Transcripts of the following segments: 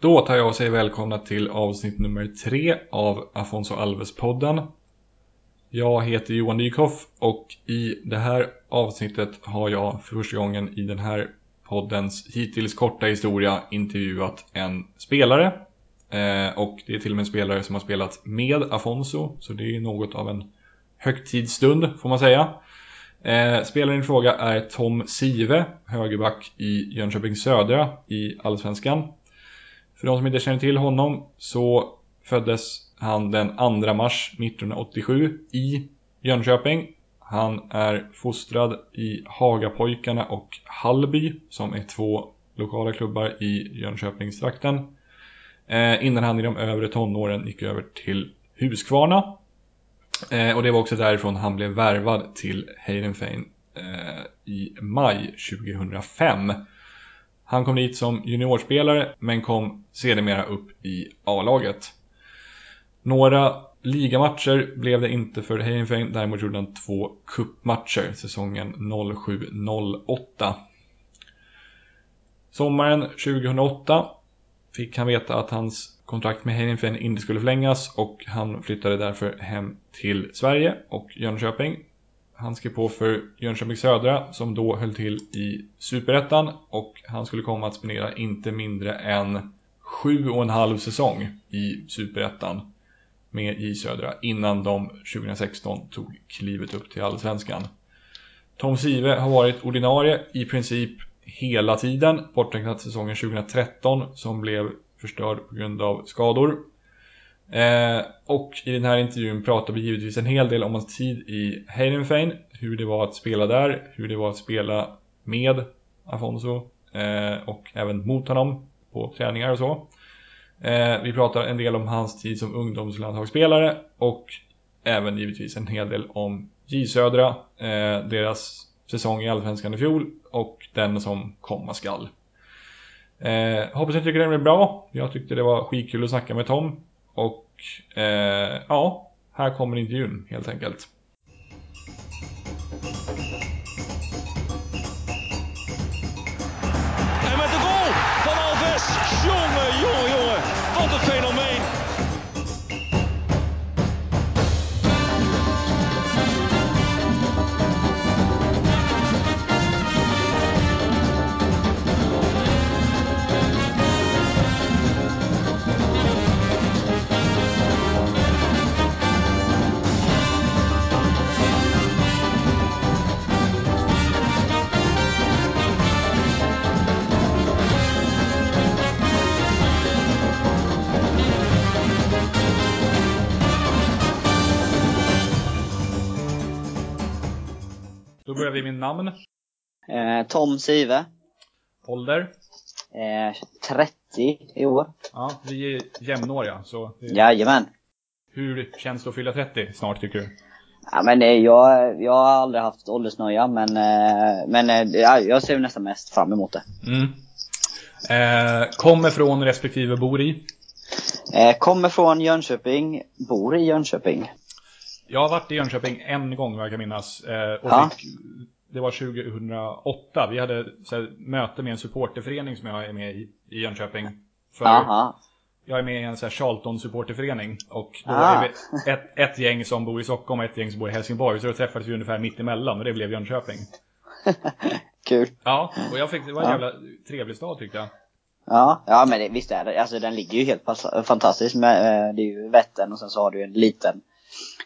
Då tar jag och säger välkomna till avsnitt nummer tre av Afonso Alves-podden. Jag heter Johan Dykhoff och i det här avsnittet har jag för första gången i den här poddens hittills korta historia intervjuat en spelare. Eh, och det är till och med en spelare som har spelat med Afonso, så det är något av en högtidsstund får man säga. Eh, spelaren i fråga är Tom Sive, högerback i Jönköping Södra i Allsvenskan. För de som inte känner till honom så föddes han den 2 mars 1987 i Jönköping. Han är fostrad i Hagapojkarna och Hallby som är två lokala klubbar i Jönköpingstrakten. Eh, innan han i de övre tonåren gick över till Huskvarna. Eh, och det var också därifrån han blev värvad till Heidenfein eh, i maj 2005. Han kom dit som juniorspelare men kom sedermera upp i A-laget. Några ligamatcher blev det inte för Heidenfein, däremot gjorde han två kuppmatcher säsongen 07-08. Sommaren 2008 fick han veta att hans kontrakt med Heidenfein inte skulle förlängas och han flyttade därför hem till Sverige och Jönköping. Han skrev på för Jönköping Södra som då höll till i Superettan och han skulle komma att spendera inte mindre än sju och en halv säsong i Superettan med J Södra innan de 2016 tog klivet upp till Allsvenskan. Tom Sive har varit ordinarie i princip hela tiden, borträknat säsongen 2013 som blev förstörd på grund av skador. Eh, och i den här intervjun pratar vi givetvis en hel del om hans tid i Heidenfein, hur det var att spela där, hur det var att spela med Afonso eh, och även mot honom på träningar och så. Eh, vi pratar en del om hans tid som ungdomslandslagsspelare och även givetvis en hel del om J Södra, eh, deras säsong i Allsvenskan i fjol och den som komma skall. Eh, hoppas ni tycker den blev bra. Jag tyckte det var skitkul att snacka med Tom. Och eh, ja, här kommer intervjun helt enkelt. Då börjar vi med namn, Eh, Tom Sive, ålder. eh, 30 i år. Ja, vi är jämnåriga så det, Jajamän. hur känns det att fylla 30 snart tycker du? Ja, men det, jag, jag har aldrig haft åldersnöja men, eh, men eh, ja, jag ser nästan mest fram emot det. Mm. Eh, kommer från respektive bor i. Eh, kommer från Jönköping, bor i Jönköping. Jag har varit i Jönköping en gång vad jag kan minnas. Eh, och Ja. fick, det var 2008. Vi hade här, möte med en supporterförening som jag är med i i Jönköping. För Aha. Jag är med i en så här Charlton supporterförening. Och då Ah. är vi ett, ett gäng som bor i Stockholm och ett gäng som bor i Helsingborg. Så då träffades vi ungefär mitt emellan och det blev Jönköping. Kul. Ja, och jag fick, det var en Ja. jävla trevlig stad tyckte jag. Ja, ja men det, visst är det. Alltså den ligger ju helt fantastiskt med, eh, det är ju Vättern och sen så har du en liten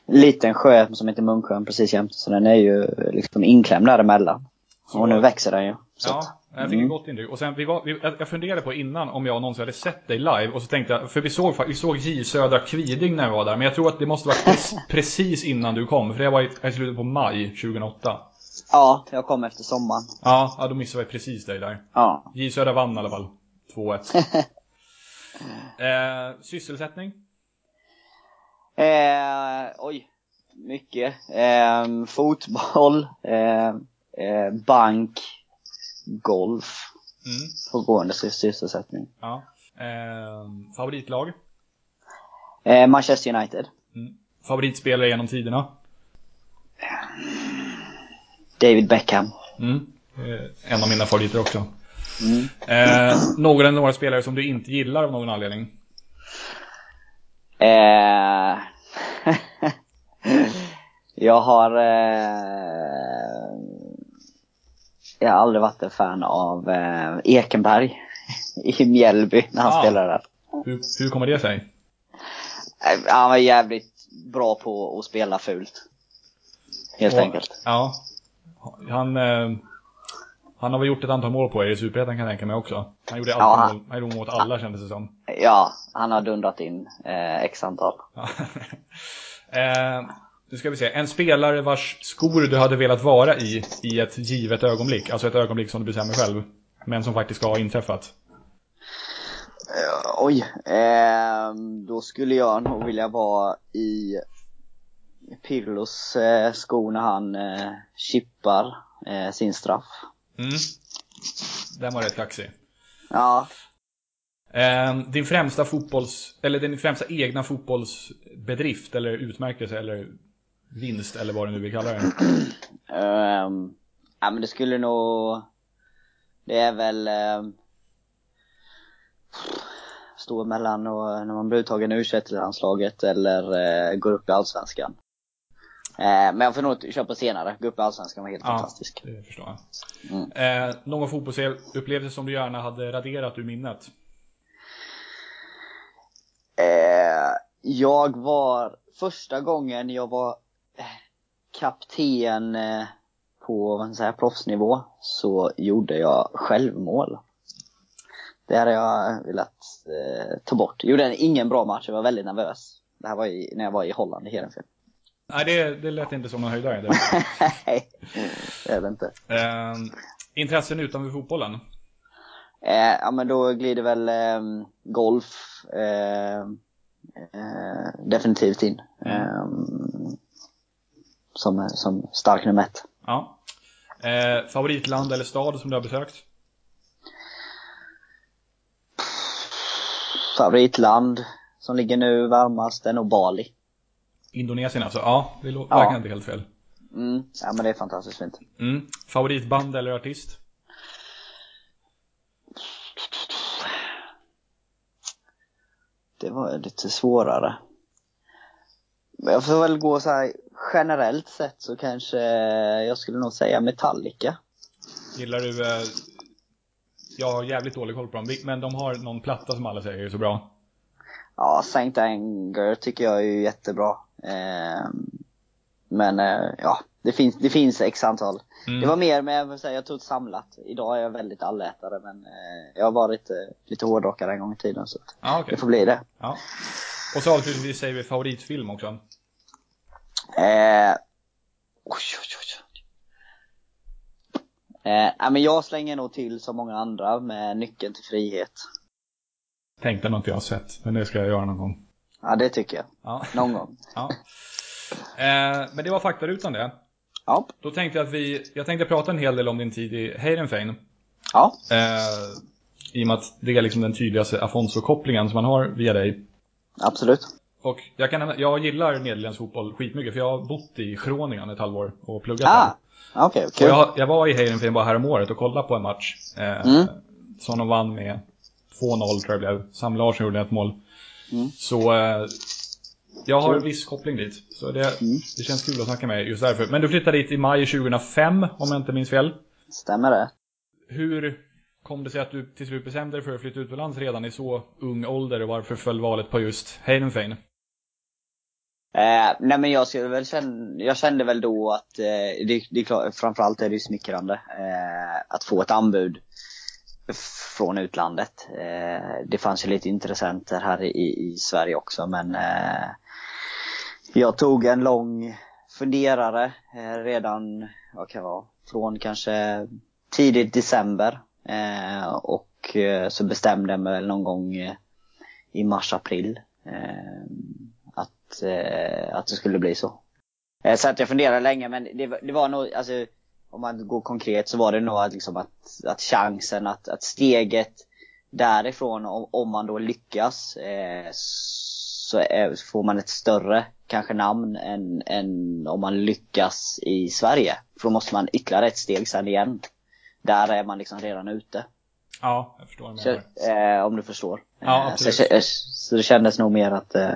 liten sjö som heter Munksjön precis jämte. Så den är ju liksom inklämd däremellan. Och nu växer den ju. Så Ja, jag fick mm. ett gott intryck. Och sen, vi var, vi, jag funderade på innan om jag någonsin hade sett dig live. Och så tänkte jag, för vi såg, vi såg J Södra Kviding när jag var där. Men jag tror att det måste vara pre- precis innan du kom. För det var i, i slutet på maj 2008. Ja, jag kom efter sommaren. Ja, ja då missade vi precis dig där. Ja. J Södra vann i alla fall. 2-1. eh, sysselsättning? Eh, oj. Mycket. Eh, fotboll. Eh, eh, bank. Golf. Mm, Pågående sys- sysselsättning. ja. Eh, favoritlag? Eh, Manchester United. Mm. Favoritspelare genom tiderna? David Beckham. Mm. En av mina favoriter också. Mm. Några eller några spelare som du inte gillar av någon anledning? Eh, jag har eh, Jag har aldrig varit en fan av eh, Ekenberg i Mjällby när han Ah. spelade där. Hur, hur kommer det sig? Eh, Han var jävligt bra på att spela fult. Helt Och- enkelt. Ja. Han, eh, han har väl gjort ett antal mål på er i Superettan kan jag tänka mig också. Han gjorde alltid Ja, han- mål. Han gjorde mål mot alla kändes det som. Ja, han har dundrat in eh, x antal. Eh, nu ska vi se. En spelare vars skor du hade velat vara i, i ett givet ögonblick. Alltså ett ögonblick som du bestämmer själv. Men som faktiskt ska ha inträffat. Eh, oj. ehm, då skulle jag nog vilja vara i Pirlos eh, skor när han eh, chippar eh, sin straff. Mm. Den var rätt kaxig. Ja. Eh, din främsta fotbolls, eller din främsta egna fotbollsbedrift eller utmärkelse eller vinst eller vad du nu vill kalla det. ehm, ja men det skulle nog Det är väl um, Stå mellan och, när man blir uttagen ur landslaget eller eh, går upp i Allsvenskan. Eh, men jag får nog köpa senare. Gå upp i Allsvenskan var helt fantastisk. det förstår jag. Mm. Eh, någon fotbollsupplevelse som du gärna hade raderat ur minnet? Eh, jag var, första gången jag var eh, kapten eh, på man säga, proffsnivå så gjorde jag självmål. Det hade jag velat eh, ta bort. Gjorde ingen bra match, jag var väldigt nervös. Det här var i, när jag var i Holland i Heerenveen. Nej, det, det lät inte som någon höjdare. Nej, det är det inte. Eh, intressen utanför fotbollen? Eh, ja men då glider väl eh, golf eh, eh, definitivt in. Eh, som, som stark nummer ett. Ja. Eh, favoritland eller stad som du har besökt? Favoritland som ligger nu varmast är nog Bali. Indonesien alltså? Ja, det låter Ja. inte helt fel. Mm. Ja men det är fantastiskt fint. Mm. Favoritband eller artist? Det var lite svårare. Men jag får väl gå så här generellt sett så kanske jag skulle nog säga Metallica. Gillar du... Eh, jag har jävligt dålig koll på dem, men de har någon platta som alla säger är så bra. Ja, Saint Anger tycker jag är ju jättebra. Ehm, men eh, ja, det finns, det finns x antal. Mm. Det var mer med, jag, säga, jag tog ett samlat. Idag är jag väldigt allätare men eh, jag har varit eh, lite hårdrockare en gång i tiden så Ja, okej. det får bli det. Ja. Och så avslutningsvis säger vi favoritfilm också. Eh, oj, oj, oj. Eh, men jag slänger nog till som många andra med Nyckeln till frihet. Tänkte inte jag har sett, men det ska jag göra någon gång. Ja, det tycker jag. Ja. Någon gång. ja. Eh, men det var faktarutan det. Ja. Då tänkte jag att vi, jag tänkte prata en hel del om din tid i Heidenfein. Ja. Eh, I och med att det är liksom den tydligaste Afonso-kopplingen som man har via dig. Absolut. Och jag, kan, jag gillar nederländsk fotboll skitmycket för jag har bott i Groningen ett halvår och pluggat Ah, där. kul. Och jag, jag var i Heidenfein bara här om året och kollade på en match. Eh, Mm. Som de vann med 2-0 tror jag det blev. Sam Larsson gjorde ett mål. Mm. Så eh, jag har en viss koppling dit. Så det, Mm. det känns kul att snacka med just därför. Men du flyttade dit i maj 2005 om jag inte minns fel. Stämmer det? Hur kom det sig att du till slut bestämde dig för att flytta utomlands redan i så ung ålder och varför föll valet på just Heidenfein? Eh, nej men jag skulle väl känna, jag kände väl då att eh, det, det är klart, framförallt är det ju smickrande eh, att få ett anbud från utlandet. Eh, det fanns ju lite intressenter här i, i Sverige också men eh, jag tog en lång funderare eh, redan, vad kan det vara, från kanske tidigt december eh, och eh, så bestämde jag mig väl någon gång i mars-april att, att det skulle bli så. Så att jag funderade länge men det, var- det var nog, alltså om man går konkret så var det nog att, liksom att, att chansen, att, att steget därifrån om, om man då lyckas eh, så är, får man ett större kanske namn än, än om man lyckas i Sverige. För då måste man ytterligare ett steg sen igen. Där är man liksom redan ute. Ja, jag förstår Så, eh, om du förstår. Ja, Eh, absolut. Så, så, så det kändes nog mer att, eh,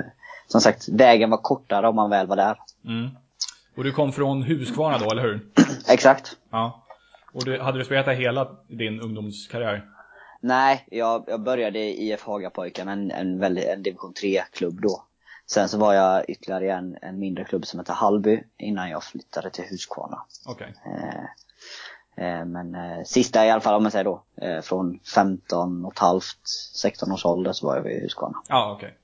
som sagt, vägen var kortare om man väl var där. Mm. Och du kom från Huskvarna då, eller hur? Exakt. Ja. Och du, hade du spelat där hela din ungdomskarriär? Nej, jag, jag började i IF Hagapojkarna, en, en, väldigt, en division 3-klubb då. Sen så var jag ytterligare i en, en mindre klubb som heter Hallby innan jag flyttade till Huskvarna. Okej. Eh, eh, men eh, sista i alla fall om man säger då, från 15 och ett halvt, 16 års ålder så var jag vid Huskvarna. Ja, okej.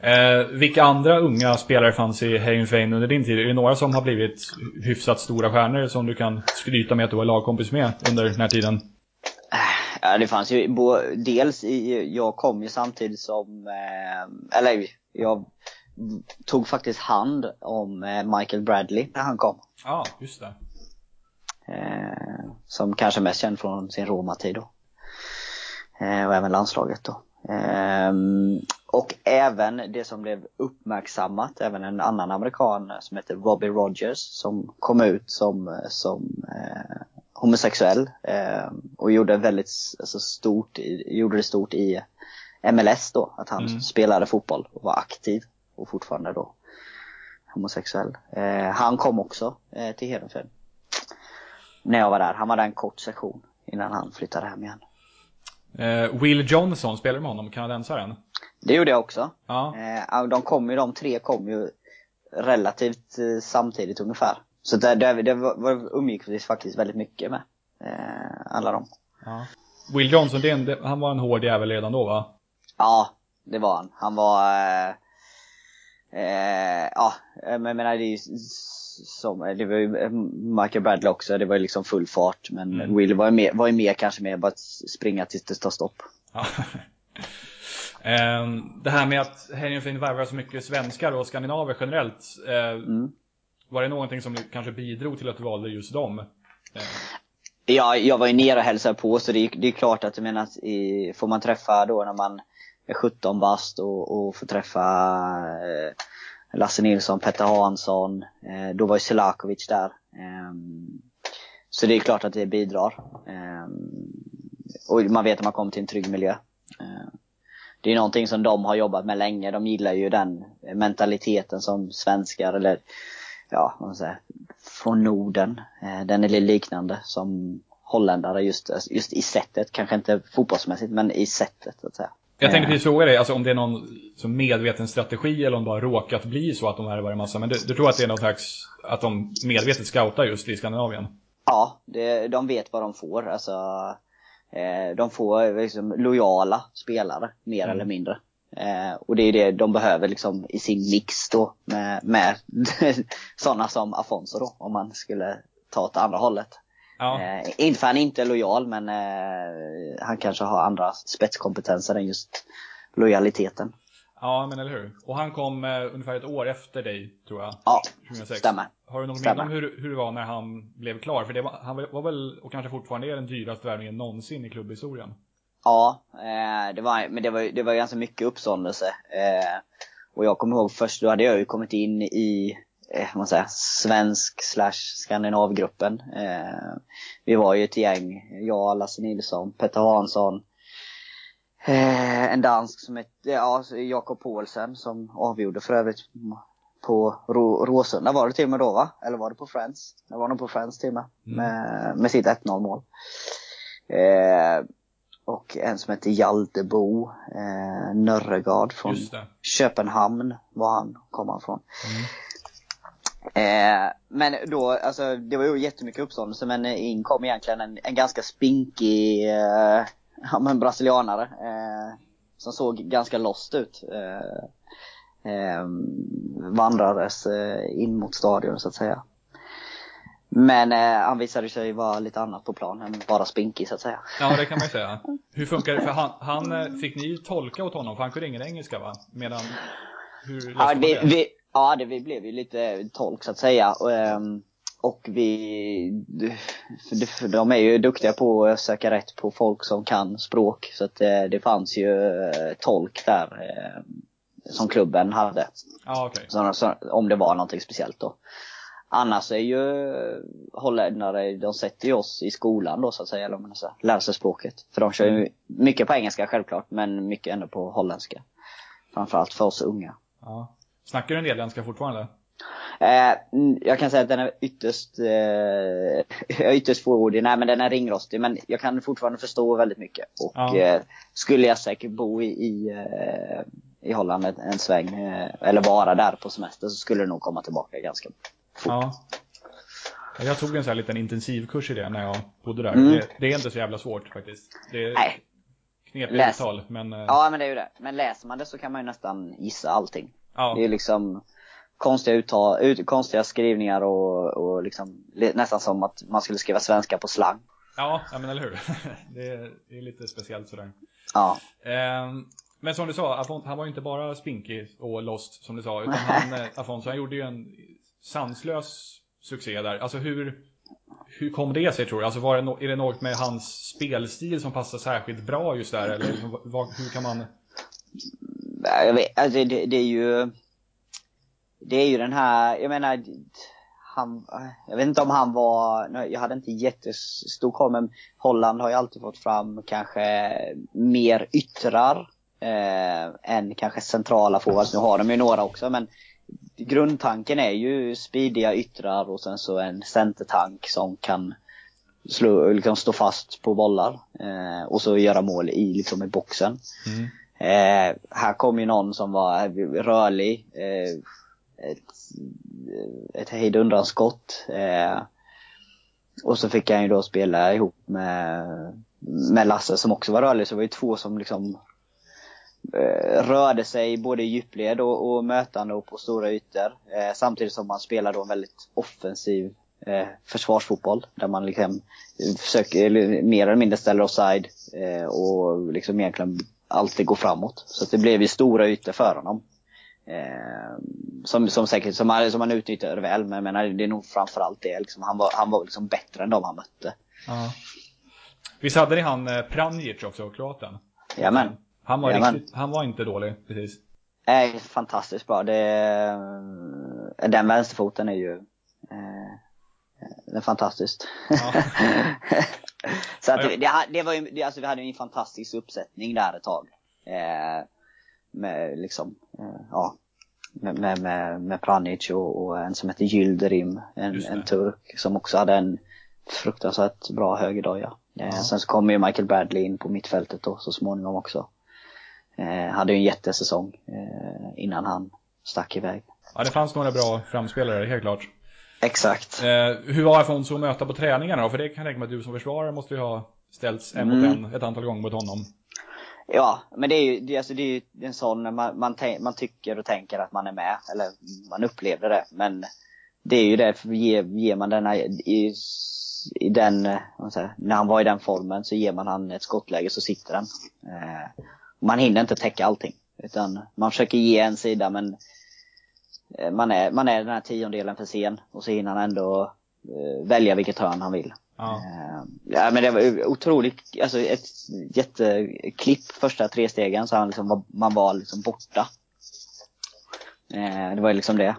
Eh, vilka andra unga spelare fanns i Heerenveen under din tid? Är det några som har blivit hyfsat stora stjärnor som du kan skryta med att du var lagkompis med under den här tiden? Ja, det fanns ju dels i, jag kom ju samtidigt som, eh, eller jag tog faktiskt hand om eh, Michael Bradley när han kom. Ja, just det. Eh, som kanske mest känd från sin Roma-tid då. Eh, och även landslaget då. Eh, och även det som blev uppmärksammat, även en annan amerikan som heter Robbie Rogers som kom ut som, som eh, homosexuell eh, och gjorde väldigt alltså, stort, gjorde det stort i MLS då, att han Mm. spelade fotboll och var aktiv och fortfarande då homosexuell. Eh, han kom också eh, till Hedenfeld när jag var där. Han var där en kort session innan han flyttade hem igen. Eh, Will Johnson, spelar du med honom? Kanadensaren? Det gjorde jag också. Ja. Eh, de kom ju, de tre kom ju relativt eh, samtidigt ungefär. Så det, det, det var, umgicks vi faktiskt väldigt mycket med. Eh, alla de. ja. Will Johnson, en, han var en hård jävel redan då va? Ja, det var han. Han var... Eh, eh, ja, men jag menar det är ju som, det var ju eh, Michael Bradley också, det var ju liksom full fart. Men Mm. Will var ju mer, var ju mer kanske mer bara att springa tills det tar stopp. Ja. Ehm, det här med att Heerenveen värvar så mycket svenskar och skandinaver generellt. eh, Mm. Var det någonting som kanske bidrog till att du valde just dem? Ja, jag var ju nere och hälsade på så det är, det är klart att jag menar att i, får man träffa då när man är 17 bast och, och får träffa eh, Lasse Nilsson, Petter Hansson, eh, då var ju Selakovic där. Eh, så det är klart att det bidrar. Ehm, och man vet att man kommer till en trygg miljö. Ehm, det är någonting som de har jobbat med länge. De gillar ju den mentaliteten som svenskar eller ja, vad man säger, från Norden. Eh, Den är lite liknande som holländare just, just i sättet. Kanske inte fotbollsmässigt men i sättet så att säga. Jag tänkte Eh, precis fråga dig, alltså om det är någon som medveten strategi eller om det bara råkat bli så att de värvar en massa. Men du, du tror att det är någon slags, att de medvetet scoutar just i Skandinavien? Ja, det, de vet vad de får. Alltså, eh, de får liksom lojala spelare, mer Mm. eller mindre. Eh, och det är det de behöver liksom i sin mix då med, med sådana som Afonso då, om man skulle ta åt andra hållet. Ja, Eh, inte för han inte är lojal, men eh, han kanske har andra spetskompetenser än just lojaliteten. ja men eller hur. Och han kom eh, ungefär ett år efter dig, tror jag. Ja, 2006. stämmer. Har du något minne om hur, hur det var när han blev klar? För det var, han var väl, och kanske fortfarande är den dyraste värvningen någonsin i klubbhistorien. Ja, eh, det var, men det var, det var ganska mycket uppståndelse. Eh, och jag kommer ihåg först, då hade jag ju kommit in i eh, man säger, svensk slash skandinavgruppen. Eh, vi var ju ett gäng, jag, Lasse Nilsson, Petter Hansson, eh, en dansk som hette, ja, Jakob Paulsen som avgjorde för övrigt på Rå- Råsunda var det till och med då va? Eller var det på Friends? Det var nog på Friends till och med. Med, med sitt 1-0 mål. Eh, och en som heter Hjaltebo eh, Nörregard från. Köpenhamn var han, kom han från. Eh, men då, alltså det var ju jättemycket uppståndelse men in kom egentligen en, en ganska spinkig eh, ja, men brasilianare eh, som såg ganska lost ut. Eh, eh, vandrades eh, in mot stadion så att säga. Men eh, han visade sig vara lite annat på plan än bara spinkig så att säga. Ja, det kan man ju säga. Hur funkar det? För han, han fick ni tolka åt honom? För han kunde ingen engelska va? Medan, hur Ja, vi, vi, ja det, vi blev ju lite tolk så att säga. Och, ehm, och vi, för de- är ju duktiga på att söka rätt på folk som kan språk. Så att eh, det fanns ju eh, tolk där eh, som klubben hade. Ja, okej. Så, så, om det var någonting speciellt då. annars är ju holländare, de sätter ju oss i skolan då så att säga, eller man säger, lär sig språket. För de kör ju mycket på engelska självklart, men mycket ändå på holländska. Framförallt för oss unga. Ja. Snackar du nederländska fortfarande? Eh, jag kan säga att den är ytterst, eh, ytterst fåordig. Nej men den är ringrostig. Men jag kan fortfarande förstå väldigt mycket. Och Ja. eh, skulle jag säkert bo i, i, eh, i Holland en, en sväng, eh, eller vara där på semester, så skulle det nog komma tillbaka ganska fort. Ja. Jag tog en sån här liten intensivkurs i det när jag bodde där. Mm. Det, det är inte så jävla svårt faktiskt. Det Nej. knepiga Läs. uttal, men eh, Ja men det är ju det. Men läser man det så kan man ju nästan gissa allting. Ja. Det är liksom konstiga uttal, ut, konstiga skrivningar och, och liksom, li- nästan som att man skulle skriva svenska på slang. Ja, ja, men eller hur. det, är, det är lite speciellt sådär. Ja. Ehm, men som du sa, Afon, han var ju inte bara spinkig och lost som du sa, utan han, eh, Afonso, han gjorde ju en sanslös succé där. Alltså hur, hur kom det sig tror du? Alltså var det no, är det något med hans spelstil som passar särskilt bra just där? Eller liksom, hur kan man... Jag vet, alltså det, det är ju Det är ju den här, jag menar han, jag vet inte om han var, jag hade inte jättestor koll men Holland har ju alltid fått fram kanske mer yttrar eh, än kanske centrala forwards. Nu har de ju några också men grundtanken är ju speediga yttrar och sen så en centertank som kan slå, liksom stå fast på bollar eh, och så göra mål i, liksom i boxen. Mm. Eh, här kom ju någon som var eh, rörlig. Eh, ett, ett hejdundrans skott. Eh, och så fick han ju då spela ihop med, med Lasse som också var rörlig. Så det var ju två som liksom eh, rörde sig både i djupled och, och mötande och på stora ytor. Eh, samtidigt som man spelar då en väldigt offensiv eh, försvarsfotboll. Där man liksom försöker, mer eller mindre ställer offside eh, och liksom egentligen alltid går framåt. Så det blev ju stora ytor för honom. Eh, som, som säkert, som han, som han utnyttjade väl, men jag menar, det är nog framförallt det. Liksom, han var, han var liksom bättre än de han mötte. Ja. Visst hade ni han eh, Pranjic också, kroaten? Jajamän. Han var, riktigt, han var inte dålig, precis. är fantastiskt bra. Det, eh, den vänsterfoten är ju eh, den är fantastiskt. Ja. så att Ja, det, det, var ju, det, alltså vi hade ju en fantastisk uppsättning där ett tag. Eh, med liksom, eh, ja. Med, med, med, med Pranic och, och en som heter Yildirim, en, en turk som också hade en fruktansvärt bra högerdoja. Eh, Ja. Sen så kom ju Michael Bradley in på mittfältet då så småningom också. Eh, hade ju en jättessäsong eh, innan han stack iväg. Ja, det fanns några bra framspelare, helt klart. Exakt. Eh, hur var Afonso att möta på träningarna då? För det kan jag tänka mig att du som försvarare måste ju ha ställts en mot Mm. en ett antal gånger mot honom. Ja, men det är ju, det, alltså, det är en sån, man, man, man tycker och tänker att man är med, eller man upplevde det. Men det är ju det, ger, ger man denna, i, i den, säger, när han var i den formen så ger man han ett skottläge så sitter den. Eh, man hinner inte täcka allting. Utan man försöker ge en sida men man är, man är den här tiondelen för sen och så hinner han ändå eh, välja vilket hörn han vill. Ja. Eh, Ja men det var otroligt, alltså ett jätteklipp första tre stegen så han liksom var, man var liksom borta. Eh, Det var ju liksom det.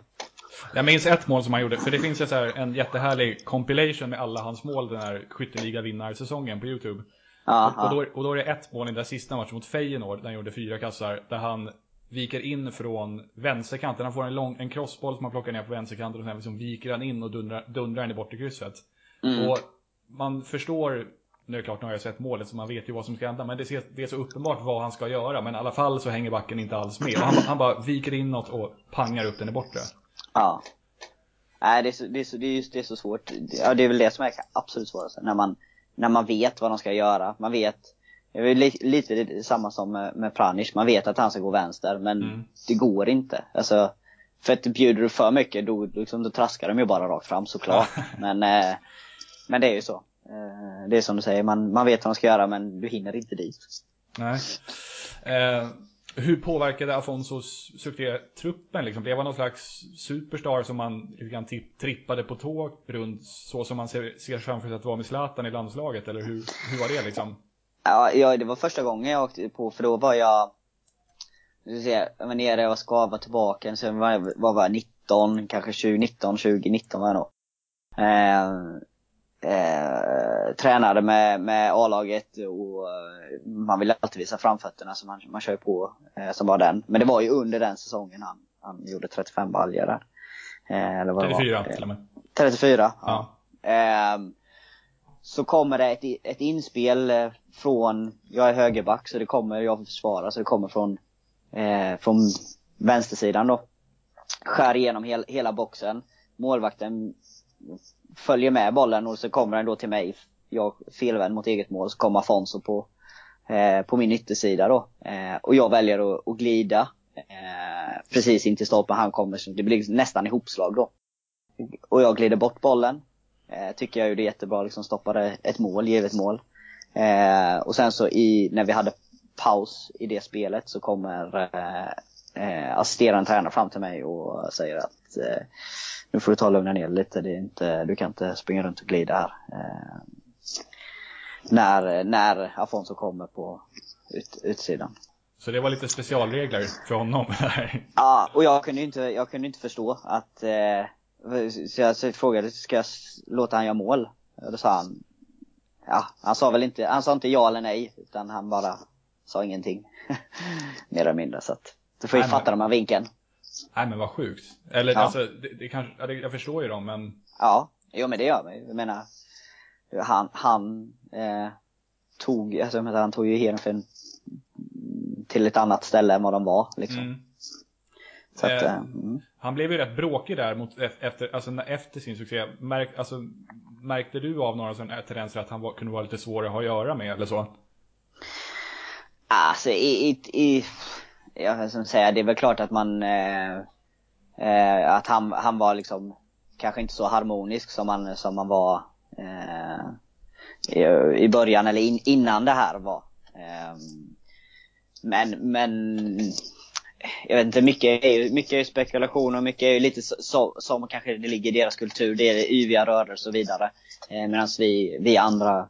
Jag minns ett mål som han gjorde, för det finns ju så här en jättehärlig compilation med alla hans mål den här skytteliga vinnarsäsongen på Youtube. Ja, Och, då, och då är det ett mål i den där sista matchen mot Feyenoord, där han gjorde fyra kassar, där han viker in från vänsterkanten. Han får en, lång, en crossboll som han plockar ner på vänsterkanten och sen liksom viker han in och dundrar, dundrar den i bortre krysset. Mm. Och man förstår, nu är det klart, nu har jag sett målet så man vet ju vad som ska hända, men det, ser, det är så uppenbart vad han ska göra. Men i alla fall så hänger backen inte alls med. Han, han bara viker inåt och pangar upp den i bortre. ja. Nej det är, så, det, är så, det, är just, det är så svårt. Ja, det är väl det som är absolut svårast. När man, när man vet vad de ska göra. Man vet, det är li, lite det- samma som med, med Pranic. Man vet att han ska gå vänster men Mm. det går inte. Alltså, för att bjuder du för mycket då, liksom, då traskar de ju bara rakt fram såklart. men, eh, men det är ju så. Eh, det är som du säger, man, man vet vad de ska göra men du hinner inte dit. Nej. Eh, hur påverkade Afonsos succé-truppen? Liksom? Blev han någon slags superstar som man tipp- trippade på tå runt så som man ser, ser framför sig att vara med Zlatan i landslaget? Eller hur, hur var det liksom? Ja, ja, det var första gången jag åkte på, för då var jag, du ser, jag var nere, jag var skavad tillbaka, sen var jag, var jag 2019, kanske 2019, 2019 var jag nog. Eh, eh, tränade med, med A-laget och eh, man vill alltid visa framfötterna så man, man kör på eh, som var den. Men det var ju under den säsongen han, han gjorde 35 baljor där. Eh, eller vad 34 till och med. 34, ja. ja. Så kommer det ett, ett inspel eh, från, jag är högerback så det kommer, jag försvara så det kommer från, eh, från vänstersidan då. Skär igenom hel, hela boxen. Målvakten följer med bollen och så kommer den då till mig. Jag felvänd mot eget mål, så kommer Afonso på, eh, på min yttersida då. Eh, och jag väljer att, att glida eh, precis in till stolpen han kommer. Så det blir nästan ihopslag då. Och jag glider bort bollen. Eh, tycker jag ju det är jättebra, liksom stoppade ett mål, givet mål. Eh, och sen så i, när vi hade paus i det spelet så kommer eh, eh, assisterande tränare fram till mig och säger att eh, nu får du ta och lugna ner lite, det är inte, du kan inte springa runt och glida här. Eh, när, när Afonso kommer på ut, utsidan. Så det var lite specialregler för honom? ja, och jag kunde inte, jag kunde inte förstå att eh, så jag frågade, ska jag låta han göra mål? Och då sa han, ja, han sa väl inte, han sa inte ja eller nej, utan han bara sa ingenting. Mer eller mindre, så att, då får ju fatta de här vinkeln. Nej men vad sjukt. Eller ja. alltså, det, det kanske, jag förstår ju dem men... Ja, jo men det gör man Jag menar, han, han eh, tog, alltså han tog ju Heerenveen till ett annat ställe än vad de var liksom. Mm. Så att, eh, mm. Han blev ju rätt bråkig där mot, e-, efter, alltså, efter sin succé. Märk, alltså, märkte du av några sådana tendenser att han var, kunde vara lite svår att ha att göra med eller så? Alltså i, i, i jag som säga, det är väl klart att man eh, eh, att han, han var liksom kanske inte så harmonisk som man, som man var eh, i, i början eller in, innan det här var. Eh, men, men jag vet inte, mycket är ju mycket är spekulationer, och mycket är ju lite så, som kanske det ligger i deras kultur. Det är yviga rörelser och så vidare. Eh, Medan vi, vi andra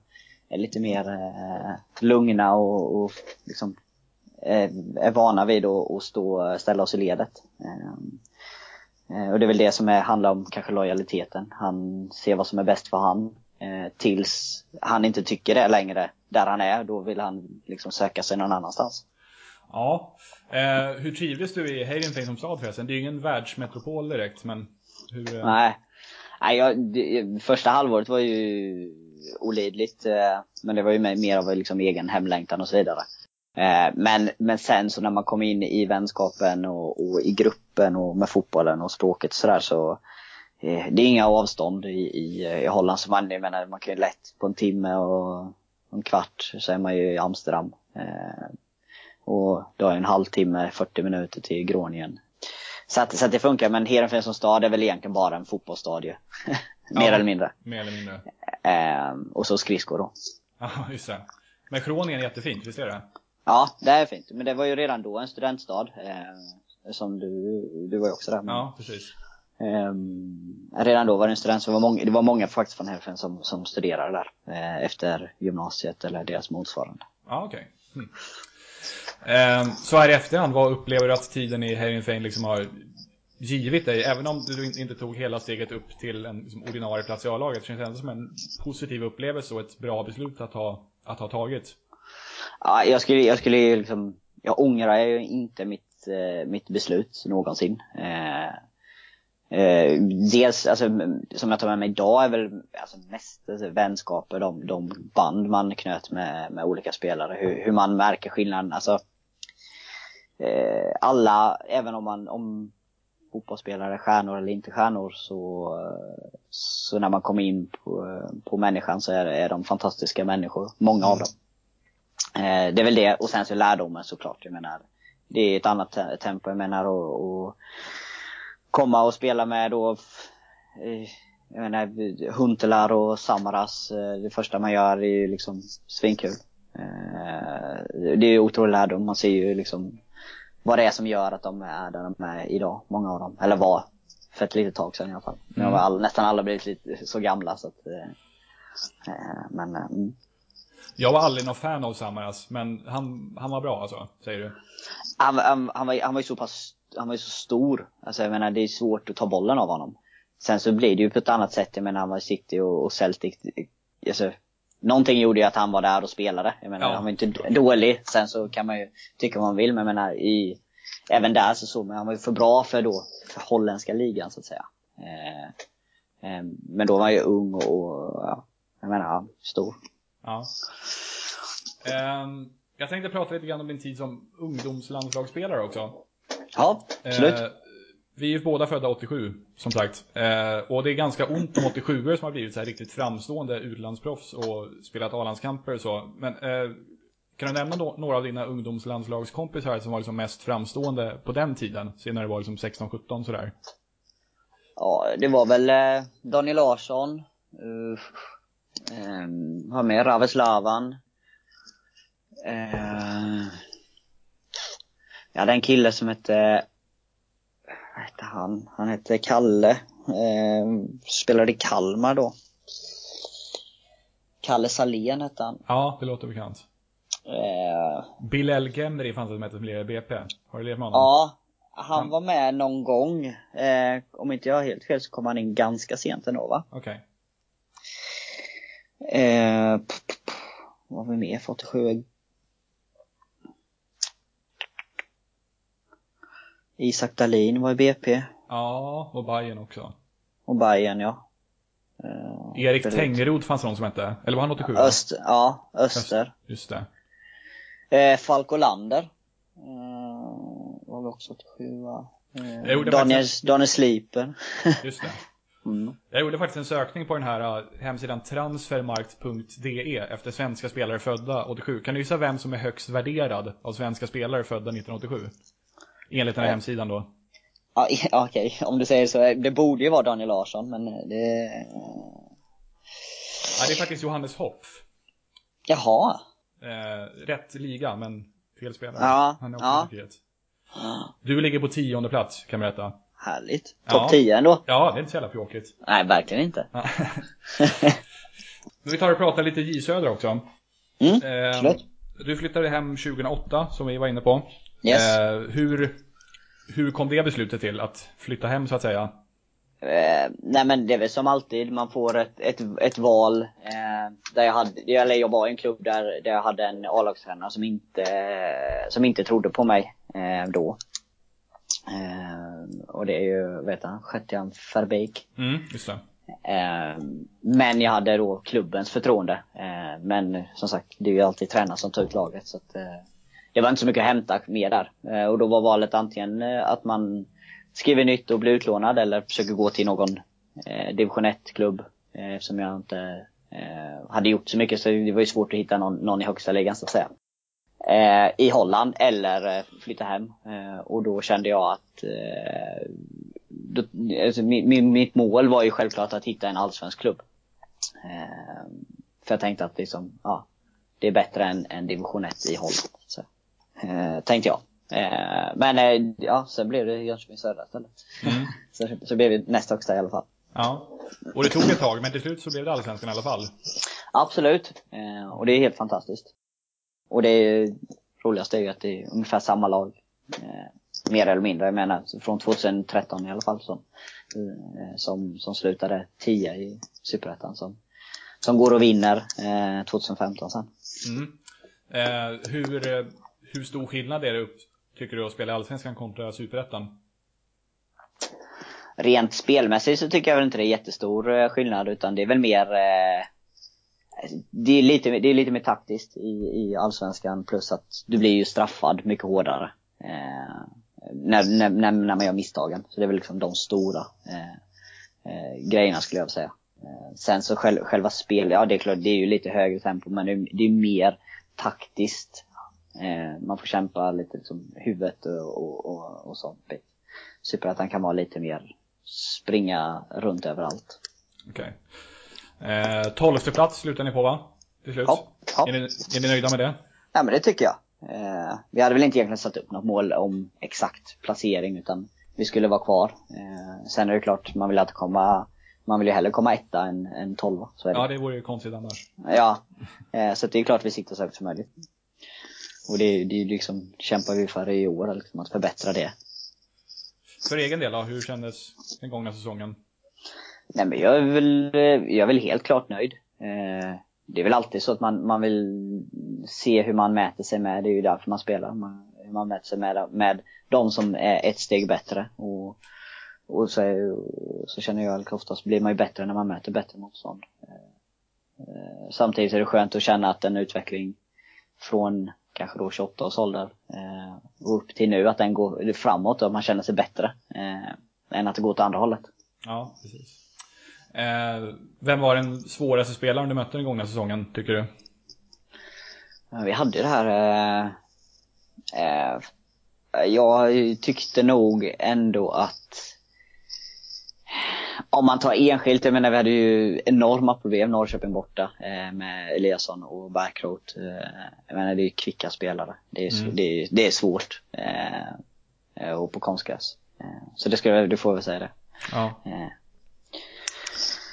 är lite mer eh, lugna och, och liksom, eh, är vana vid att, och stå, ställa oss i ledet. Eh, eh, och det är väl det som är, handlar om kanske lojaliteten. Han ser vad som är bäst för han. Eh, tills han inte tycker det längre där han är. Då vill han liksom söka sig någon annanstans. Ja. Eh, hur trivdes du i Heidenfeld som stad förresten? Det är ju ingen världsmetropol direkt, men hur? Eh... Nej. Nej, jag, det, första halvåret var ju olidligt. Eh, men det var ju mer av liksom egen hemlängtan och så vidare. Eh, men, men sen så när man kom in i vänskapen och, och i gruppen och med fotbollen och språket sådär så eh, det är inga avstånd i, i, i Holland. Så man, jag menar, man kan ju lätt på en timme och en kvart så är man ju i Amsterdam. Eh, och då är en halvtimme, 40 minuter till Groningen. Så att, så att det funkar, men Heerenveen som stad är väl egentligen bara en fotbollsstadie. mer ja, eller mindre. Mer eller mindre. Eh, och så skridskor då. Ja, just det. Men Groningen är jättefint, visst är det? Ja, det är fint. Men det var ju redan då en studentstad. Eh, som du, du var ju också där. Men, ja, precis. Eh, redan då var det en student, så det var många, det var många faktiskt från Heerenveen som, som studerade där. Eh, efter gymnasiet eller deras motsvarande. Ja, okej. Okay. Hm. Ehm, så här i efterhand, vad upplever du att tiden i Heerenveen liksom har givit dig? Även om du inte tog hela steget upp till en liksom, ordinarie plats i A-laget, känns det ändå som en positiv upplevelse och ett bra beslut att ha, att ha tagit? Ja, jag skulle, jag skulle liksom, jag ångrar ju inte mitt, eh, mitt beslut någonsin. Ehm, Eh, dels, alltså, som jag tar med mig idag är väl alltså, mest alltså, vänskaper, de, de band man knöt med, med olika spelare. Hur, hur man märker skillnaden. Alltså, eh, alla, även om man, om fotbollsspelare är stjärnor eller inte stjärnor så, så när man kommer in på, på människan så är, är de fantastiska människor. Många av dem. Eh, det är väl det, och sen så lärdomen såklart. Jag menar, det är ett annat tempo, jag menar, och, och komma och spela med då eh, jag menar, Huntelaar och Samaras. Eh, det första man gör är ju liksom svinkul. Eh, det är ju otrolig lärdom. Man ser ju liksom vad det är som gör att de är där de är idag. Många av dem. Eller var för ett litet tag sedan i alla fall. Nu har all, nästan alla blivit lite så gamla så att men mm. Jag var aldrig någon fan av Samaras, men han, han var bra alltså, säger du? Han, han, han, var, han var ju så pass han var ju så stor. Alltså jag menar det är svårt att ta bollen av honom. Sen så blir det ju på ett annat sätt, jag menar han var i City och, och Celtic. Alltså, någonting gjorde ju att han var där och spelade. Jag menar Ja. han var inte dålig. Sen så kan man ju tycka vad man vill men jag menar i, även där så såg man, han var ju för bra för då, för holländska ligan så att säga. Eh, eh, men då var han ju ung och, och ja, jag menar, ja, stor. Ja. Ehm, jag tänkte prata lite grann om din tid som ungdomslandslagsspelare också. Ja, absolut. Eh, vi är ju båda födda 87, som sagt. Eh, och det är ganska ont om 87 som har blivit så här riktigt framstående utlandsproffs och spelat A-landskamper och så. Men eh, kan du nämna då, några av dina ungdomslandslagskompisar som var liksom mest framstående på den tiden? Se när det var liksom 16-17 sådär. Ja, det var väl eh, Daniel Larsson. Uh, um, har med Raves Lavan. Uh, jag hade en kille som hette, vad hette han? Han hette Kalle. Uh, spelade i Kalmar då. Kalle Salén hette han. Ja, det låter bekant. Uh, Bill L. Gemri fanns det som hette som lirade BP. Har du levt med honom? ja, han var med någon gång. Eh, om inte jag har helt fel så kom han in ganska sent ändå va? Okej. Eh, p- p- vad var vi med för 87? Isak Dahlin var i BP. Ja, och Bayern också. Och Bayern ja. Eh, Erik förut. Tengroth fanns det någon som hette. Eller var han 87? Öster, ja, Öster. Just det. Eh, Falk Olander. Eh, var vi också 87 va? Eh, Daniel, faktiskt- Daniel Sliper. Just det. Mm. Jag gjorde faktiskt en sökning på den här äh, hemsidan transfermarkt.de efter svenska spelare födda 87. Kan du gissa vem som är högst värderad av svenska spelare födda 1987? Enligt den här Ja. hemsidan då. Ja, ja, okej, om du säger så. Det borde ju vara Daniel Larsson men det... Ja, det är faktiskt Johannes Hopf. Jaha. Eh, rätt liga, men fel spelare. Ja, Han är också ja. Turkiet. Du ligger på tionde plats, kan jag berätta. Härligt. Ja. Topp 10 ändå. Ja, det är inte så jävla pjåkigt. Nej, verkligen inte. Ja. Men vi tar och pratar lite J Södra också. Mm, Eh, du flyttade hem 2008, som vi var inne på. Yes. Eh, hur, hur kom det beslutet till att flytta hem så att säga? Eh, nej men det är väl som alltid, man får ett, ett, ett val. Eh, där jag, hade, eller jag var i en klubb där, där jag hade en A-lagstränare som inte, som inte trodde på mig eh, då. Eh, och det är ju, vet han, Shetjan Verbeek. Mm, just det. Eh, men jag hade då klubbens förtroende. Men som sagt, det är ju alltid tränaren som tar ut laget. Så att, det var inte så mycket att hämta mer där. Eh, och då var valet antingen eh, att man skriver nytt och blir utlånad eller försöker gå till någon eh, division 1-klubb. Eh, eftersom jag inte eh, hade gjort så mycket så det var ju svårt att hitta någon, någon i högsta ligan så att säga. Eh, I Holland eller eh, flytta hem. Eh, och då kände jag att eh, då, alltså, min, mitt mål var ju självklart att hitta en allsvensk klubb. Eh, för jag tänkte att liksom, ja, det är bättre än, än division 1 i Holland. Så, eh, tänkte jag. Eh, men eh, ja, sen blev det Jönköping Södra istället. Mm. Så, så blev det näst högsta i alla fall. Ja. Och det tog ett tag, men till slut så blev det allsvenskan i alla fall. Absolut. Eh, och det är helt fantastiskt. Och det roligaste är ju att det är ungefär samma lag. Eh, mer eller mindre. Jag menar från 2013 i alla fall som, eh, som, som slutade 10 i Superettan. Som, som går och vinner eh, 2015 sen. Mm. Hur, hur stor skillnad är det upp, tycker du att spela i allsvenskan kontra superettan? Rent spelmässigt så tycker jag väl inte det är jättestor eh, skillnad utan det är väl mer eh, det är, lite, det är lite mer taktiskt i, i Allsvenskan plus att du blir ju straffad mycket hårdare. Eh, när, när, när, man gör misstagen. Så det är väl liksom de stora eh, eh, grejerna skulle jag säga. Eh, sen så själv, själva spelet, ja det är klart det är ju lite högre tempo men det, är- det är mer taktiskt. Eh, man får kämpa lite liksom huvudet och, och, och, och sånt. Superettan kan vara lite mer springa runt överallt. Okej. Eh, tolfte plats slutar ni på va? Till slut? Ja, ja. Är, ni, är ni nöjda med det? Ja men det tycker jag. Eh, vi hade väl inte egentligen satt upp något mål om exakt placering utan vi skulle vara kvar. Eh, sen är det klart, man vill alltid komma, man vill ju hellre komma etta än, än tolva. Så är det. Ja, det vore ju konstigt annars. Ja, eh, så det är klart vi siktar så högt som möjligt. Och det, det liksom, kämpar vi för i år, liksom, att förbättra det. för egen del då, hur kändes den gångna säsongen? Nej men jag är väl, jag är väl helt klart nöjd. Eh, det är väl alltid så att man, man vill se hur man mäter sig med, det är ju därför man spelar. Man, hur man mäter sig med, med de som är ett steg bättre. Och, och så, är, så känner jag att oftast blir man ju bättre när man möter bättre motstånd. Eh, samtidigt är det skönt att känna att en utveckling från kanske då 28 års ålder eh, och upp till nu, att den går framåt och att man känner sig bättre. Eh, än att det går åt andra hållet. Ja, precis. Eh, vem var den svåraste spelaren du mötte den gångna säsongen, tycker du? Vi hade ju det här eh, eh, Jag tyckte nog ändå att om man tar enskilt, jag menar vi hade ju enorma problem Norrköping borta eh, med Eliasson och Backrot. Eh, jag menar det är ju kvicka spelare. Det är, mm. det är, det är svårt. Eh, och på konstgräs. Eh, så det, ska, det får vi säga det. Ja. Eh.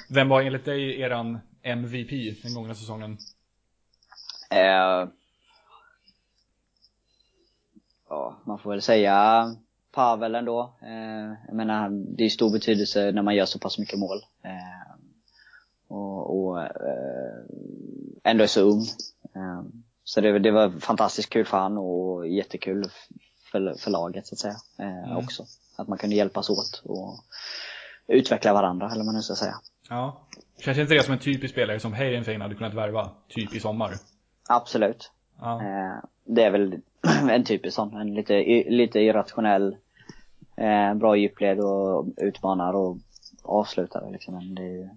Vem var enligt dig eran MVP den gångna säsongen? Eh, ja, man får väl säga Pavel ändå. Eh, jag menar, det är stor betydelse när man gör så pass mycket mål. Eh, och, och eh, ändå är så ung. Eh, så det, det, var fantastiskt kul för han och jättekul för, för laget så att säga. Mm. också. Att man kunde hjälpas åt och utveckla varandra, eller vad man nu ska säga. Ja. Känns inte det som en typisk spelare som Heidenfein hade kunnat värva, typ i sommar? Absolut. Ja. Det är väl en typisk sån, en lite, lite irrationell, eh, bra djupled och utmanar och avslutare liksom. Det är ju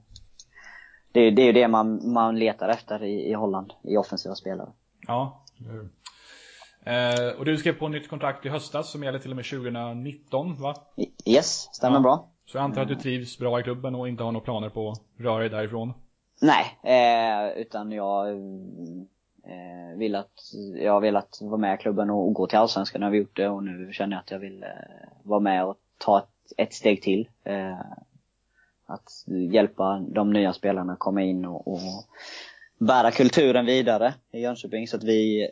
det, är, det, är det man, man letar efter i, i Holland, i offensiva spelare. Ja, eh, Och du skrev på nytt kontrakt i höstas som gäller till och med 2019 va? Yes, stämmer ja. bra. Så jag antar att du trivs bra i klubben och inte har några planer på att röra dig därifrån? Nej, eh, utan jag eh, vill att, jag har velat vara med i klubben och, och gå till Allsvenskan, nu har vi gjort det och nu känner jag att jag vill eh, vara med och ta ett, ett steg till. Eh, att hjälpa de nya spelarna att komma in och, och bära kulturen vidare i Jönköping så att vi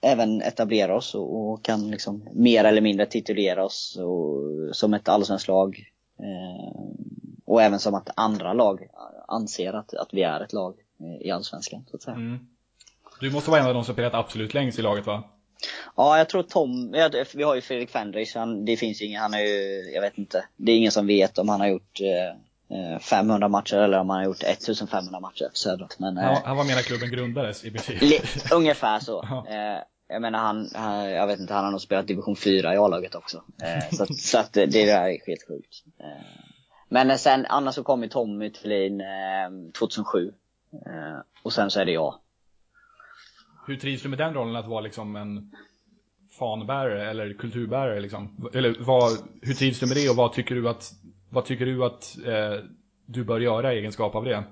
även etablerar oss och, och kan liksom mer eller mindre titulera oss och, som ett allsvenskt lag Eh, och även som att andra lag anser att, att vi är ett lag eh, i Allsvenskan, så att säga. Mm. Du måste vara en av de som spelat absolut längst i laget va? Ja, jag tror Tom, vi har ju Fredrik Fendrich, han, det finns ingen, han är ju, jag vet inte, det är ingen som vet om han har gjort eh, 500 eh, matcher eller om han har gjort 1500 matcher Södra. Men, ja, eh, han var med när klubben grundades i princip. Ungefär så. eh, jag menar han, han, jag vet inte, han har nog spelat division 4 i A-laget också. Eh, så, så att det, där är helt sjukt. Eh, men sen, annars så kom ju Tommy Thelin eh, 2007. Eh, och sen så är det jag. Hur trivs du med den rollen att vara liksom en fanbärare eller kulturbärare liksom? Eller vad, hur trivs du med det och vad tycker du att, vad tycker du att eh, du bör göra i egenskap av det?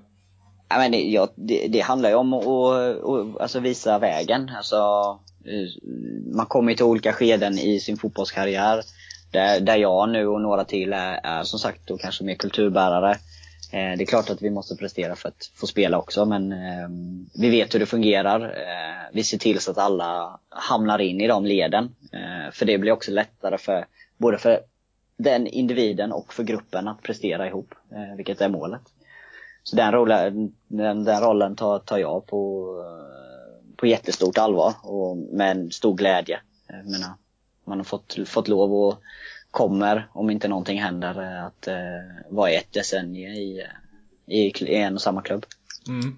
Ja, men det, ja, det, det handlar ju om att och, alltså visa vägen. Alltså, eh, man kommer ju till olika skeden i sin fotbollskarriär. Där, där jag nu och några till är, är som sagt då kanske mer kulturbärare. Eh, det är klart att vi måste prestera för att få spela också men ehm, vi vet hur det fungerar. Eh, vi ser till så att alla hamnar in i de leden. Eh, för det blir också lättare för både för den individen och för gruppen att prestera ihop, vilket är målet. Så den rollen, den, den rollen tar, tar jag på på jättestort allvar och med en stor glädje. Jag menar, man har fått, fått lov att kommer, om inte någonting händer, att eh, vara ett decennium i, i, i, en och samma klubb. Mm.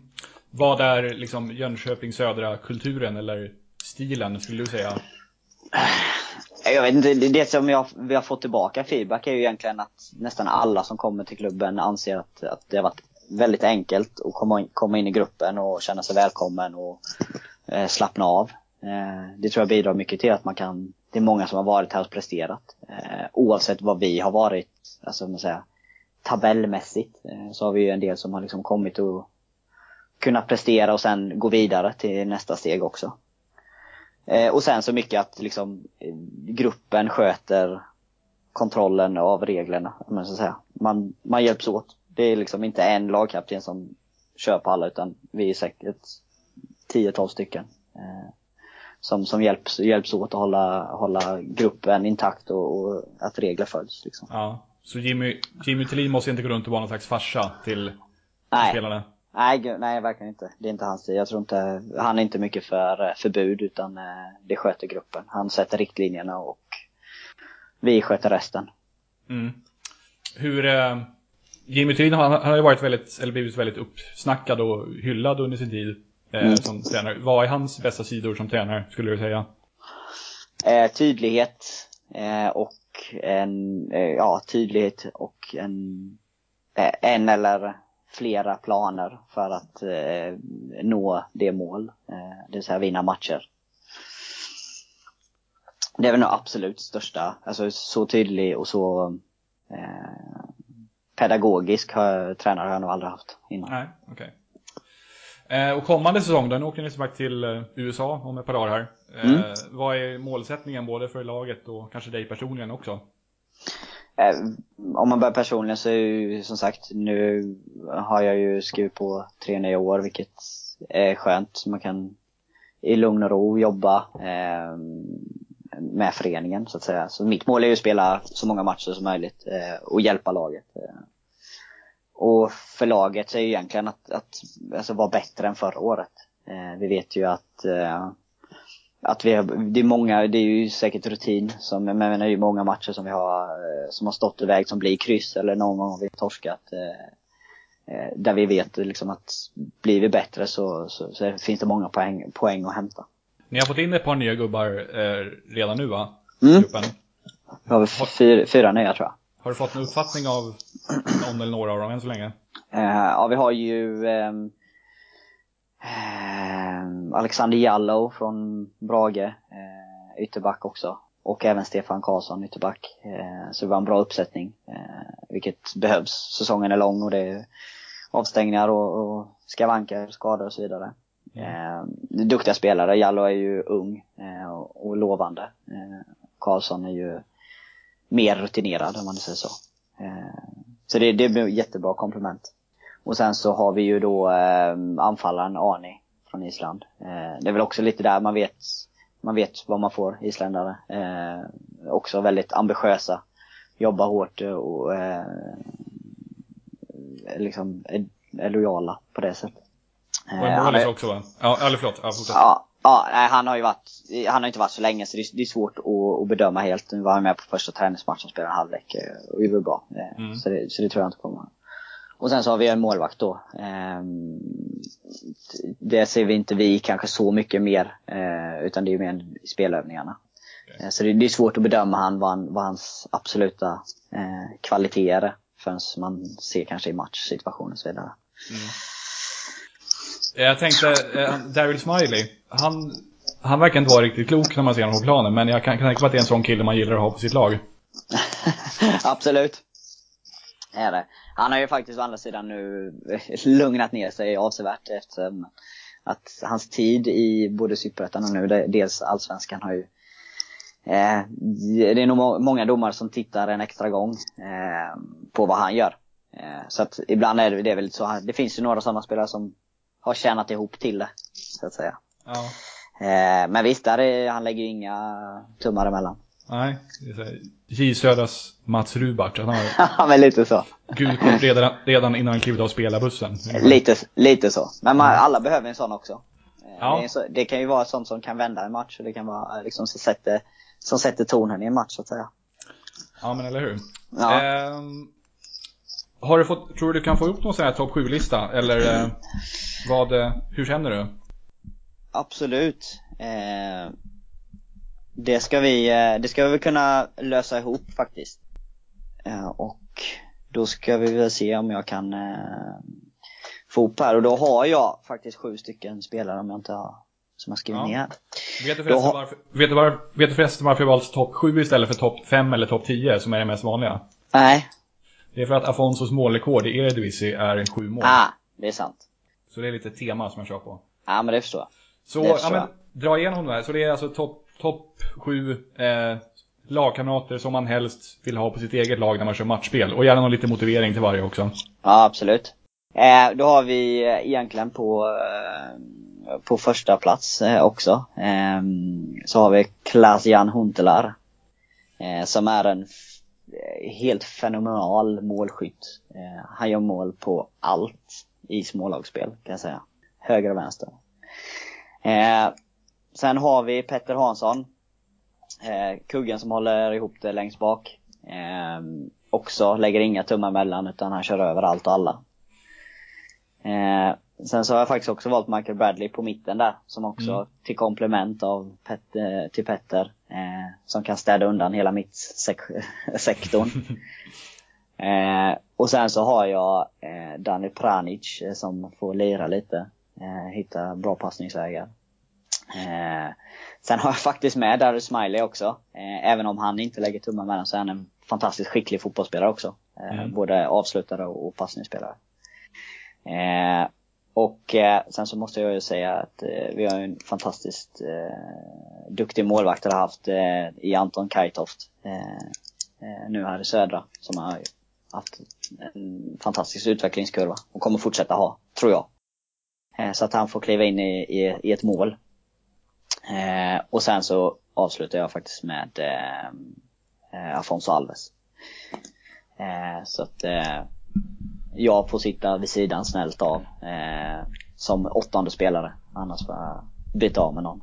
Vad är liksom Jönköping södra kulturen eller stilen skulle du säga? Jag vet inte, det som jag, vi har fått tillbaka feedback är ju egentligen att nästan alla som kommer till klubben anser att, att det har varit väldigt enkelt att komma in, komma in i gruppen och känna sig välkommen och eh, slappna av. Eh, det tror jag bidrar mycket till att man kan, det är många som har varit här och presterat. Eh, oavsett vad vi har varit, alltså man säger, tabellmässigt, eh, så har vi ju en del som har liksom kommit och kunnat prestera och sen gå vidare till nästa steg också. Eh, och sen så mycket att liksom eh, gruppen sköter kontrollen av reglerna, man ska säga. Man, man hjälps åt. Det är liksom inte en lagkapten som kör på alla utan vi är säkert 10-12 stycken. Eh, som, som hjälps, hjälps åt att hålla, hålla gruppen intakt och, och att regler följs. Liksom. Ja. Så Jimmy, Jimmy Tillin måste inte gå runt och vara någon slags farsa till, Nej. spelarna? Nej, nej, verkligen inte. Det är inte hans tid. Jag tror inte, han är inte mycket för eh, förbud utan eh, det sköter gruppen. Han sätter riktlinjerna och vi sköter resten. Mm. Hur... Eh, Jimmy Tillin han, han har ju varit väldigt, eller blivit väldigt uppsnackad och hyllad under sin tid Mm. som tränare. Vad är hans bästa sidor som tränare, skulle du säga? Eh, tydlighet eh, och en, eh, ja, tydlighet och en, eh, en eller flera planer för att eh, nå det mål, eh, det vill säga vinna matcher. Det är väl nog absolut största, alltså så tydlig och så eh, pedagogisk har, tränare har jag nog aldrig haft innan. Nej, okej. Eh, och kommande säsong, då, nu åker ni tillbaka till eh, USA om ett par dagar här. Eh, Mm. Vad är målsättningen både för laget och kanske dig personligen också? Eh, om man börjar personligen så är ju som sagt, nu har jag ju skrivit på tre nya år vilket är skönt. Man kan i lugn och ro jobba eh, med föreningen så att säga. Så mitt mål är ju att spela så många matcher som möjligt och hjälpa laget. Och för laget är ju egentligen att, att alltså vara bättre än förra året. Eh, vi vet ju att eh, att vi har, det är många, det är ju säkert rutin som, men det är ju många matcher som vi har, eh, som har stått iväg som blir kryss eller någon gång har vi torskat. Eh, eh, där vi vet liksom att blir vi bättre så, så, så finns det många poäng, poäng att hämta. Ni har fått in ett par nya gubbar eh, redan nu va? Mm. Gruppen. Vi har fyra, fyra nya tror jag. Har du fått en uppfattning av någon eller några av dem än så länge? Eh, ja, vi har ju ehm, ehm, Alexander Jallow från Brage, eh, ytterback också. Och även Stefan Karlsson, ytterback. Eh, så det var en bra uppsättning, vilket behövs. Säsongen är lång och det är avstängningar och, och skavanker, skador och så vidare. Eh, duktiga spelare. Jallow är ju ung och, och lovande. Karlsson är ju mer rutinerad om man säger så. Eh, så det, det blir ett jättebra komplement. Och sen så har vi ju då eh, anfallaren Arni från Island. Eh, det är väl också lite där man vet, man vet vad man får, isländare. Också väldigt ambitiösa, jobbar hårt och liksom är, är lojala på det sättet. Och en målis är- också va? Ja, eller förlåt. Ja, fortsätt. Ja, ja nej, han har ju varit, han har inte varit så länge så det är, det är svårt att, att bedöma helt. Nu var han med på första träningsmatchen och spelade en halvlek eh, och det var bra. Eh, Mm. Så, det, så det tror jag inte kommer. Och sen så har vi en målvakt då. Ehm, Det ser vi inte vi kanske så mycket mer, eh, utan det är mer spelövningarna. Eh, Så det, det är svårt att bedöma han, vad, han, vad hans absoluta kvaliteter är förrän man ser kanske i matchsituationer och så vidare. Eh, Eh, jag tänkte, eh, Daryl Smiley, han, han verkar inte vara riktigt klok när man ser honom på planen, men jag kan, kan tänka mig att det är en sån kille man gillar att ha på sitt lag. Absolut. Det Är det. Han har ju faktiskt å andra sidan nu lugnat ner sig avsevärt eftersom att hans tid i både Superettan och nu dels Allsvenskan har ju eh, Det är nog många domare som tittar en extra gång eh, på vad han gör. Eh, så att ibland är det, det är väl så det finns ju några sådana spelare som har tjänat ihop till det, så att säga. Ja. Eh, men visst, där är, han lägger ju inga tummar emellan. Nej, J Södras Mats Rubart, han har Ja, men lite så. gult kort redan, redan innan han klivit av spelarbussen. Lite, lite så. Men man, alla behöver en sån också. Eh, Ja. Det, så, det kan ju vara sånt som kan vända en match och det kan vara eh, liksom som sätter, som sätter tonen i en match så att säga. Ja, men eller hur. Ja. Ehm, har du fått, tror du du kan få ihop någon sån här topp 7-lista? Eller eh, vad, eh, hur känner du? Absolut. Eh, det ska vi, eh, det ska vi kunna lösa ihop faktiskt. Eh, och då ska vi väl se om jag kan eh, få ihop här. Och då har jag faktiskt sju stycken spelare om jag inte har, som jag skrivit Ja. ner. Vet du förresten, har- varför, vet du, var, vet du förresten varför jag valt topp 7 istället för topp 5 eller topp 10 som är det mest vanliga? Nej, Det är för att Afonsos målrekord i Eredivisie är 7 mål. ah, det är sant. Så det är lite tema som jag kör på. Ja men det förstår jag. Så, Det ja, förstår men, dra igenom det här. Så det är alltså topp top 7 eh, lagkamrater som man helst vill ha på sitt eget lag när man kör matchspel. Och gärna någon lite motivering till varje också. Ja, absolut. Eh, då har vi eh, egentligen på, eh, på första plats eh, också. Eh, så har vi Klaas-Jan Huntelaar. Eh, som är en Eh, helt fenomenal målskytt. Eh, han gör mål på allt i smålagsspel kan jag säga. Höger och vänster. Eh, sen har vi Petter Hansson. Kuggen som håller ihop det längst bak. Också lägger inga tummar emellan utan han kör över allt och alla. Sen så har jag faktiskt också valt Michael Bradley på mitten där. Som också mm. till komplement av Pet, eh, till Petter. Eh, som kan städa undan hela mittsektorn. eh, och sen så har jag eh, Dani Pranic eh, som får lira lite. Eh, hitta bra passningsvägar. Eh, sen har jag faktiskt med Darius Smiley också. Även om han inte lägger tummen mellan så är han en fantastiskt skicklig fotbollsspelare också. Mm. Både avslutare och, och passningsspelare. Eh, och eh, sen så måste jag ju säga att eh, vi har en fantastiskt eh, duktig målvakt har haft eh, i Anton Kajtoft. Eh, eh, nu här i södra. Som har haft en fantastisk utvecklingskurva och kommer fortsätta ha, tror jag. Eh, så att han får kliva in i, i, i ett mål. och sen så avslutar jag faktiskt med eh, Afonso Alves. Eh, så att eh, jag får sitta vid sidan snällt av eh, som åttonde spelare. Annars får jag byta av med någon.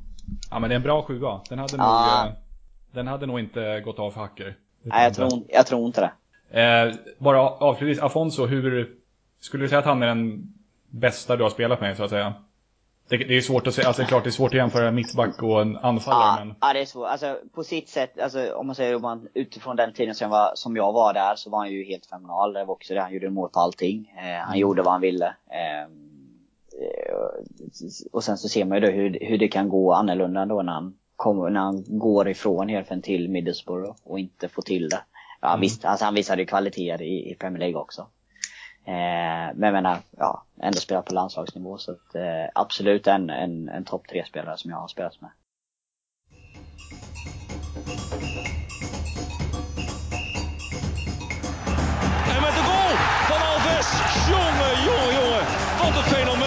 Ja men det är en bra sjua. Den hade, ah. nog, den hade nog inte gått av för hacker. Nej jag tror, jag tror inte det. Eh, bara avslutningsvis, Afonso, hur skulle du säga att han är den bästa du har spelat med så att säga? Det, det, är svårt att säga, alltså klart det är svårt att jämföra mittback och en anfallare ja, men... Ja det är svårt, alltså på sitt sätt, alltså om man säger om man, utifrån den tiden som jag, var, som jag var där så var han ju helt fenomenal. Det var också det, han gjorde mål på allting. Eh, han mm. gjorde vad han ville. Eh, och sen så ser man ju då hur, hur det kan gå annorlunda då när han, kommer, när han går ifrån Helfen till Middlesbrough och inte får till det. Ja mm. visst, alltså han visade ju kvaliteter i, i Premier League också. Eh, men jag menar, ja, ändå spelat på landslagsnivå så att, eh, absolut en, en, en topp tre spelare som jag har spelat med. En met de goal van Alves. Jongen, jongen, jongen. Wat een fenomeen.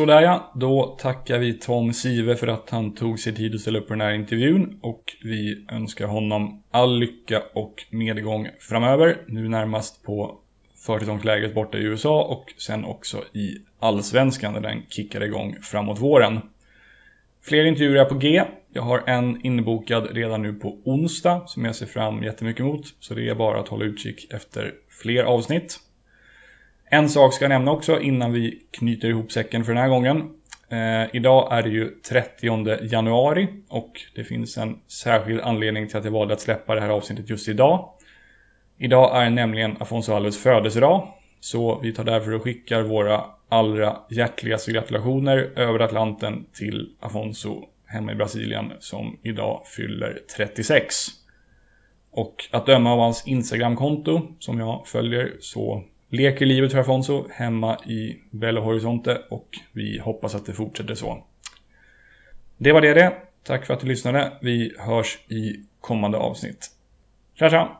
Sådär ja, då tackar vi Tom Sive för att han tog sig tid att ställa upp på den här intervjun och vi önskar honom all lycka och medgång framöver. Nu närmast på försäsongslägret borta i USA och sen också i Allsvenskan när den kickar igång framåt våren. Fler intervjuer är på G. Jag har en inbokad redan nu på onsdag som jag ser fram jättemycket emot. Så det är bara att hålla utkik efter fler avsnitt. En sak ska jag nämna också innan vi knyter ihop säcken för den här gången. Eh, idag är det ju 30 januari och det finns en särskild anledning till att jag valde att släppa det här avsnittet just idag. Idag är nämligen Afonso Alves födelsedag. Så vi tar därför och skickar våra allra hjärtligaste gratulationer över Atlanten till Afonso hemma i Brasilien som idag fyller 36. Och att döma av hans Instagramkonto som jag följer så leker livet för Afonso hemma i Belo Horizonte och vi hoppas att det fortsätter så. Det var det det. Tack för att du lyssnade. Vi hörs i kommande avsnitt. Tja tja!